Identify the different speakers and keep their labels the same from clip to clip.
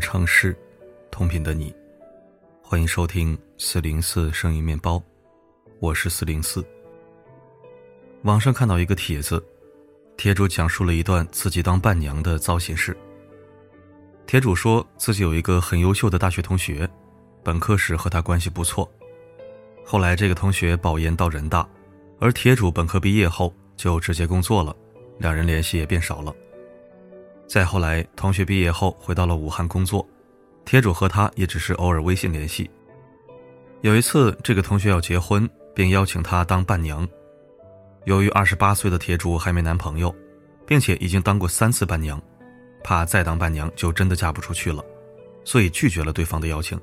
Speaker 1: 城市，同频的你，欢迎收听四零四声音面包，我是四零四。网上看到一个帖子，帖主讲述了一段自己当伴娘的糟心事。帖主说自己有一个很优秀的大学同学，本科时和他关系不错，后来这个同学保研到人大，而帖主本科毕业后就直接工作了，两人联系也变少了。再后来，同学毕业后回到了武汉工作，铁主和他也只是偶尔微信联系。有一次，这个同学要结婚，并邀请他当伴娘。由于二十八岁的铁柱还没男朋友，并且已经当过三次伴娘，怕再当伴娘就真的嫁不出去了，所以拒绝了对方的邀请。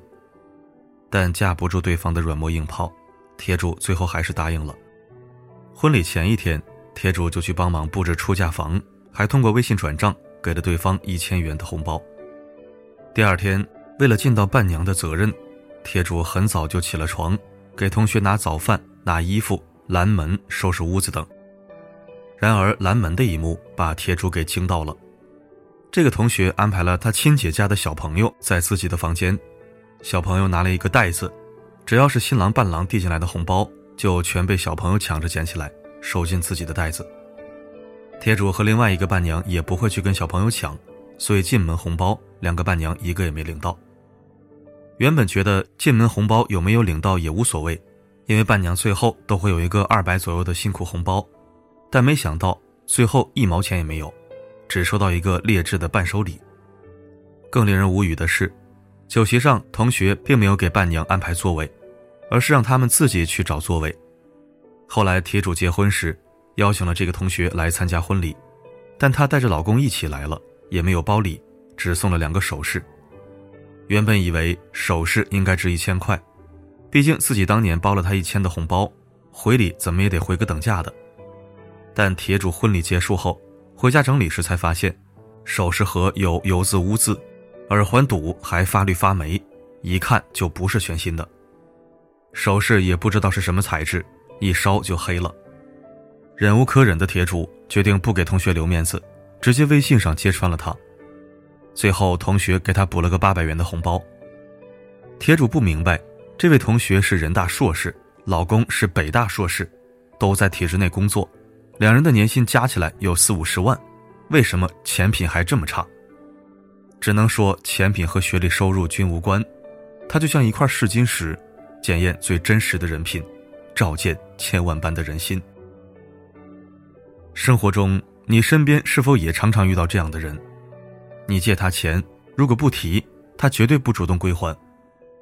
Speaker 1: 但架不住对方的软磨硬泡，铁柱最后还是答应了。婚礼前一天，铁柱就去帮忙布置出嫁房，还通过微信转账。给了对方一千元的红包。第二天，为了尽到伴娘的责任，铁柱很早就起了床，给同学拿早饭、拿衣服、拦门、收拾屋子等。然而，拦门的一幕把铁柱给惊到了。这个同学安排了他亲姐家的小朋友在自己的房间，小朋友拿了一个袋子，只要是新郎伴郎递进来的红包，就全被小朋友抢着捡起来，收进自己的袋子。铁主和另外一个伴娘也不会去跟小朋友抢，所以进门红包两个伴娘一个也没领到。原本觉得进门红包有没有领到也无所谓，因为伴娘最后都会有一个二百左右的辛苦红包，但没想到最后一毛钱也没有，只收到一个劣质的伴手礼。更令人无语的是，酒席上同学并没有给伴娘安排座位，而是让他们自己去找座位。后来铁主结婚时。邀请了这个同学来参加婚礼，但她带着老公一起来了，也没有包礼，只送了两个首饰。原本以为首饰应该值一千块，毕竟自己当年包了她一千的红包，回礼怎么也得回个等价的。但铁主婚礼结束后回家整理时才发现，首饰盒有油渍污渍，耳环堵还发绿发霉，一看就不是全新的。首饰也不知道是什么材质，一烧就黑了。忍无可忍的铁主决定不给同学留面子，直接微信上揭穿了他。最后，同学给他补了个八百元的红包。铁主不明白，这位同学是人大硕士，老公是北大硕士，都在体制内工作，两人的年薪加起来有四五十万，为什么钱品还这么差？只能说钱品和学历、收入均无关，他就像一块试金石，检验最真实的人品，照见千万般的人心。生活中，你身边是否也常常遇到这样的人？你借他钱，如果不提，他绝对不主动归还，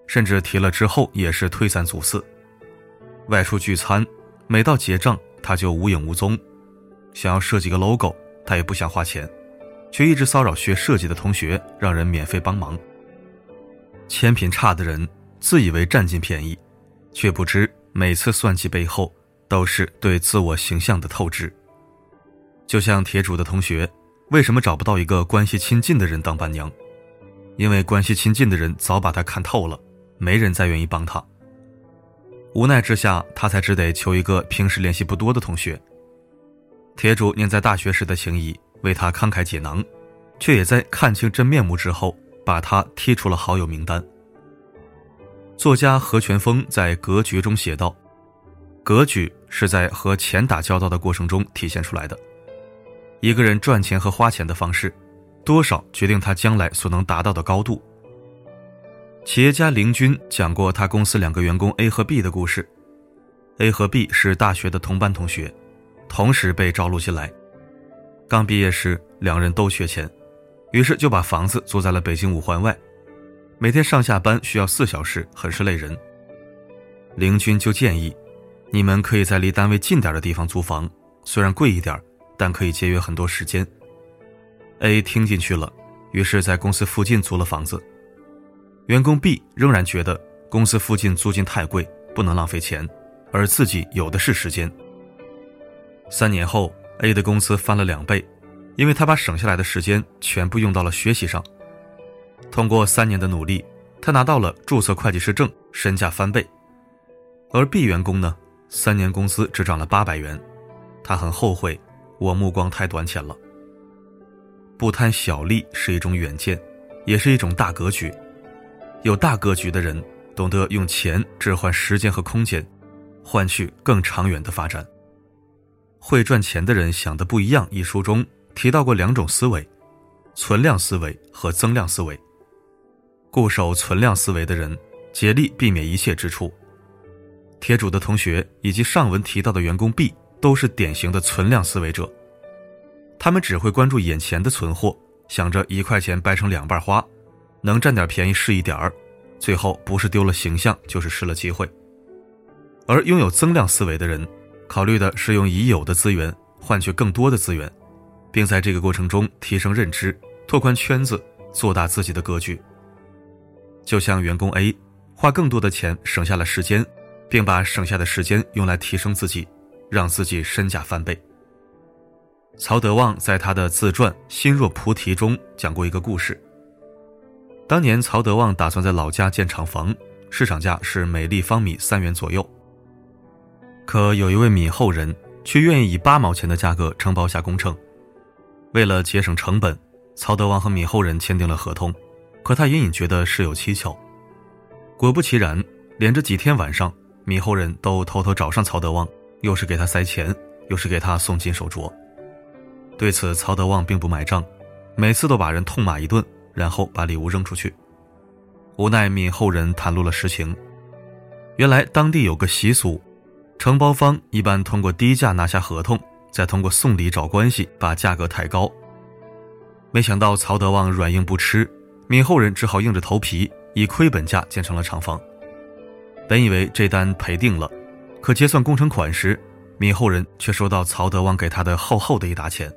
Speaker 1: 甚至提了之后也是推三阻四。外出聚餐，每到结账他就无影无踪。想要设计个 logo，他也不想花钱，却一直骚扰学设计的同学，让人免费帮忙。钱品差的人自以为占尽便宜，却不知每次算计背后都是对自我形象的透支。就像铁主的同学，为什么找不到一个关系亲近的人当伴娘？因为关系亲近的人早把他看透了，没人再愿意帮他。无奈之下，他才只得求一个平时联系不多的同学。铁主念在大学时的情谊，为他慷慨解囊，却也在看清真面目之后，把他踢出了好友名单。作家何全峰在《格局》中写道：“格局是在和钱打交道的过程中体现出来的。”一个人赚钱和花钱的方式，多少决定他将来所能达到的高度。企业家林军讲过他公司两个员工 A 和 B 的故事。A 和 B 是大学的同班同学，同时被招录进来。刚毕业时，两人都缺钱，于是就把房子租在了北京五环外，每天上下班需要四小时，很是累人。林军就建议，你们可以在离单位近点的地方租房，虽然贵一点。但可以节约很多时间。A 听进去了，于是在公司附近租了房子。员工 B 仍然觉得公司附近租金太贵，不能浪费钱，而自己有的是时间。三年后，A 的工资翻了两倍，因为他把省下来的时间全部用到了学习上。通过三年的努力，他拿到了注册会计师证，身价翻倍。而 B 员工呢，三年工资只涨了八百元，他很后悔。我目光太短浅了。不贪小利是一种远见，也是一种大格局。有大格局的人，懂得用钱置换时间和空间，换取更长远的发展。会赚钱的人想的不一样。一书中提到过两种思维：存量思维和增量思维。固守存量思维的人，竭力避免一切支出。贴主的同学以及上文提到的员工 B 都是典型的存量思维者。他们只会关注眼前的存货，想着一块钱掰成两半花，能占点便宜是一点儿，最后不是丢了形象，就是失了机会。而拥有增量思维的人。考虑的是用已有的资源换取更多的资源，并在这个过程中提升认知、拓宽圈子、做大自己的格局。就像员工 A 花更多的钱省下了时间，并把省下的时间用来提升自己，让自己身价翻倍。曹德旺在他的自传《心若菩提》中讲过一个故事。当年曹德旺打算在老家建厂房，市场价是每立方米三元左右。可有一位闽后人却愿意以八毛钱的价格承包下工程，为了节省成本，曹德旺和闽后人签订了合同。可他隐隐觉得事有蹊跷。果不其然，连着几天晚上，闽后人都偷偷找上曹德旺，又是给他塞钱，又是给他送金手镯。对此，曹德旺并不买账，每次都把人痛骂一顿，然后把礼物扔出去。无奈闽后人袒露了实情，原来当地有个习俗。承包方一般通过低价拿下合同，再通过送礼找关系把价格抬高。没想到曹德旺软硬不吃，闽后人只好硬着头皮以亏本价建成了厂房。本以为这单赔定了，可结算工程款时，闽后人却收到曹德旺给他的厚厚的一沓钱。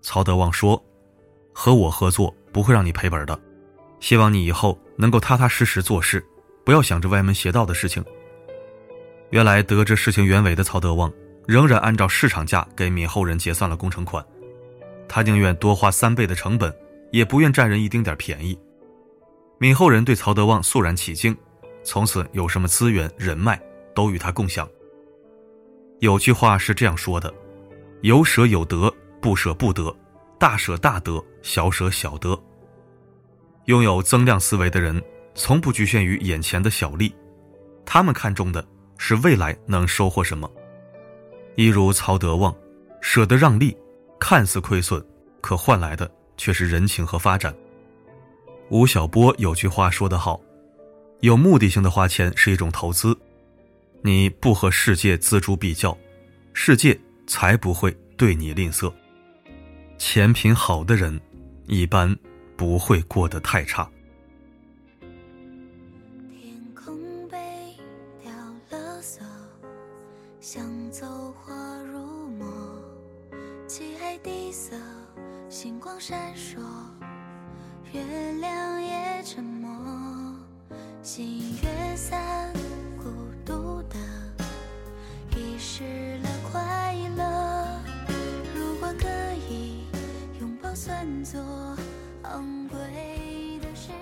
Speaker 1: 曹德旺说：“和我合作不会让你赔本的，希望你以后能够踏踏实实做事，不要想着歪门邪道的事情。”原来得知事情原委的曹德旺，仍然按照市场价给闽后人结算了工程款。他宁愿多花三倍的成本，也不愿占人一丁点便宜。闽后人对曹德旺肃然起敬，从此有什么资源人脉都与他共享。有句话是这样说的：“有舍有得，不舍不得；大舍大得，小舍小得。”拥有增量思维的人，从不局限于眼前的小利，他们看重的。是未来能收获什么？一如曹德旺，舍得让利，看似亏损，可换来的却是人情和发展。吴晓波有句话说得好：“有目的性的花钱是一种投资，你不和世界锱铢必较，世界才不会对你吝啬。钱品好的人，一般不会过得太差。”天空被掉了色，想走火入魔，漆黑底色，星光闪烁，月亮也沉默，星月散，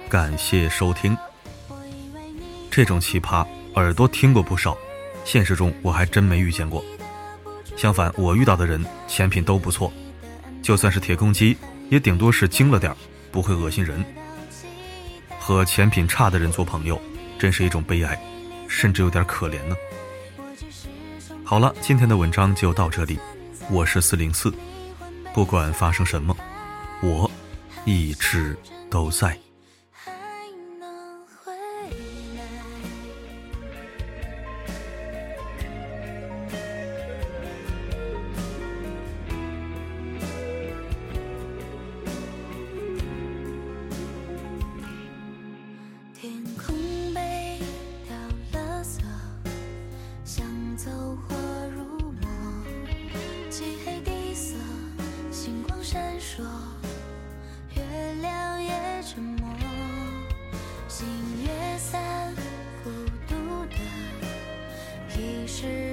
Speaker 1: 感谢收听。这种奇葩，耳朵听过不少，现实中我还真没遇见过。相反，我遇到的人钱品都不错，就算是铁公鸡。也顶多是精了点不会恶心人。和钱品差的人做朋友，真是一种悲哀，甚至有点可怜呢。好了，今天的文章就到这里，我是四零四，不管发生什么，我一直都在。星月散孤独的一世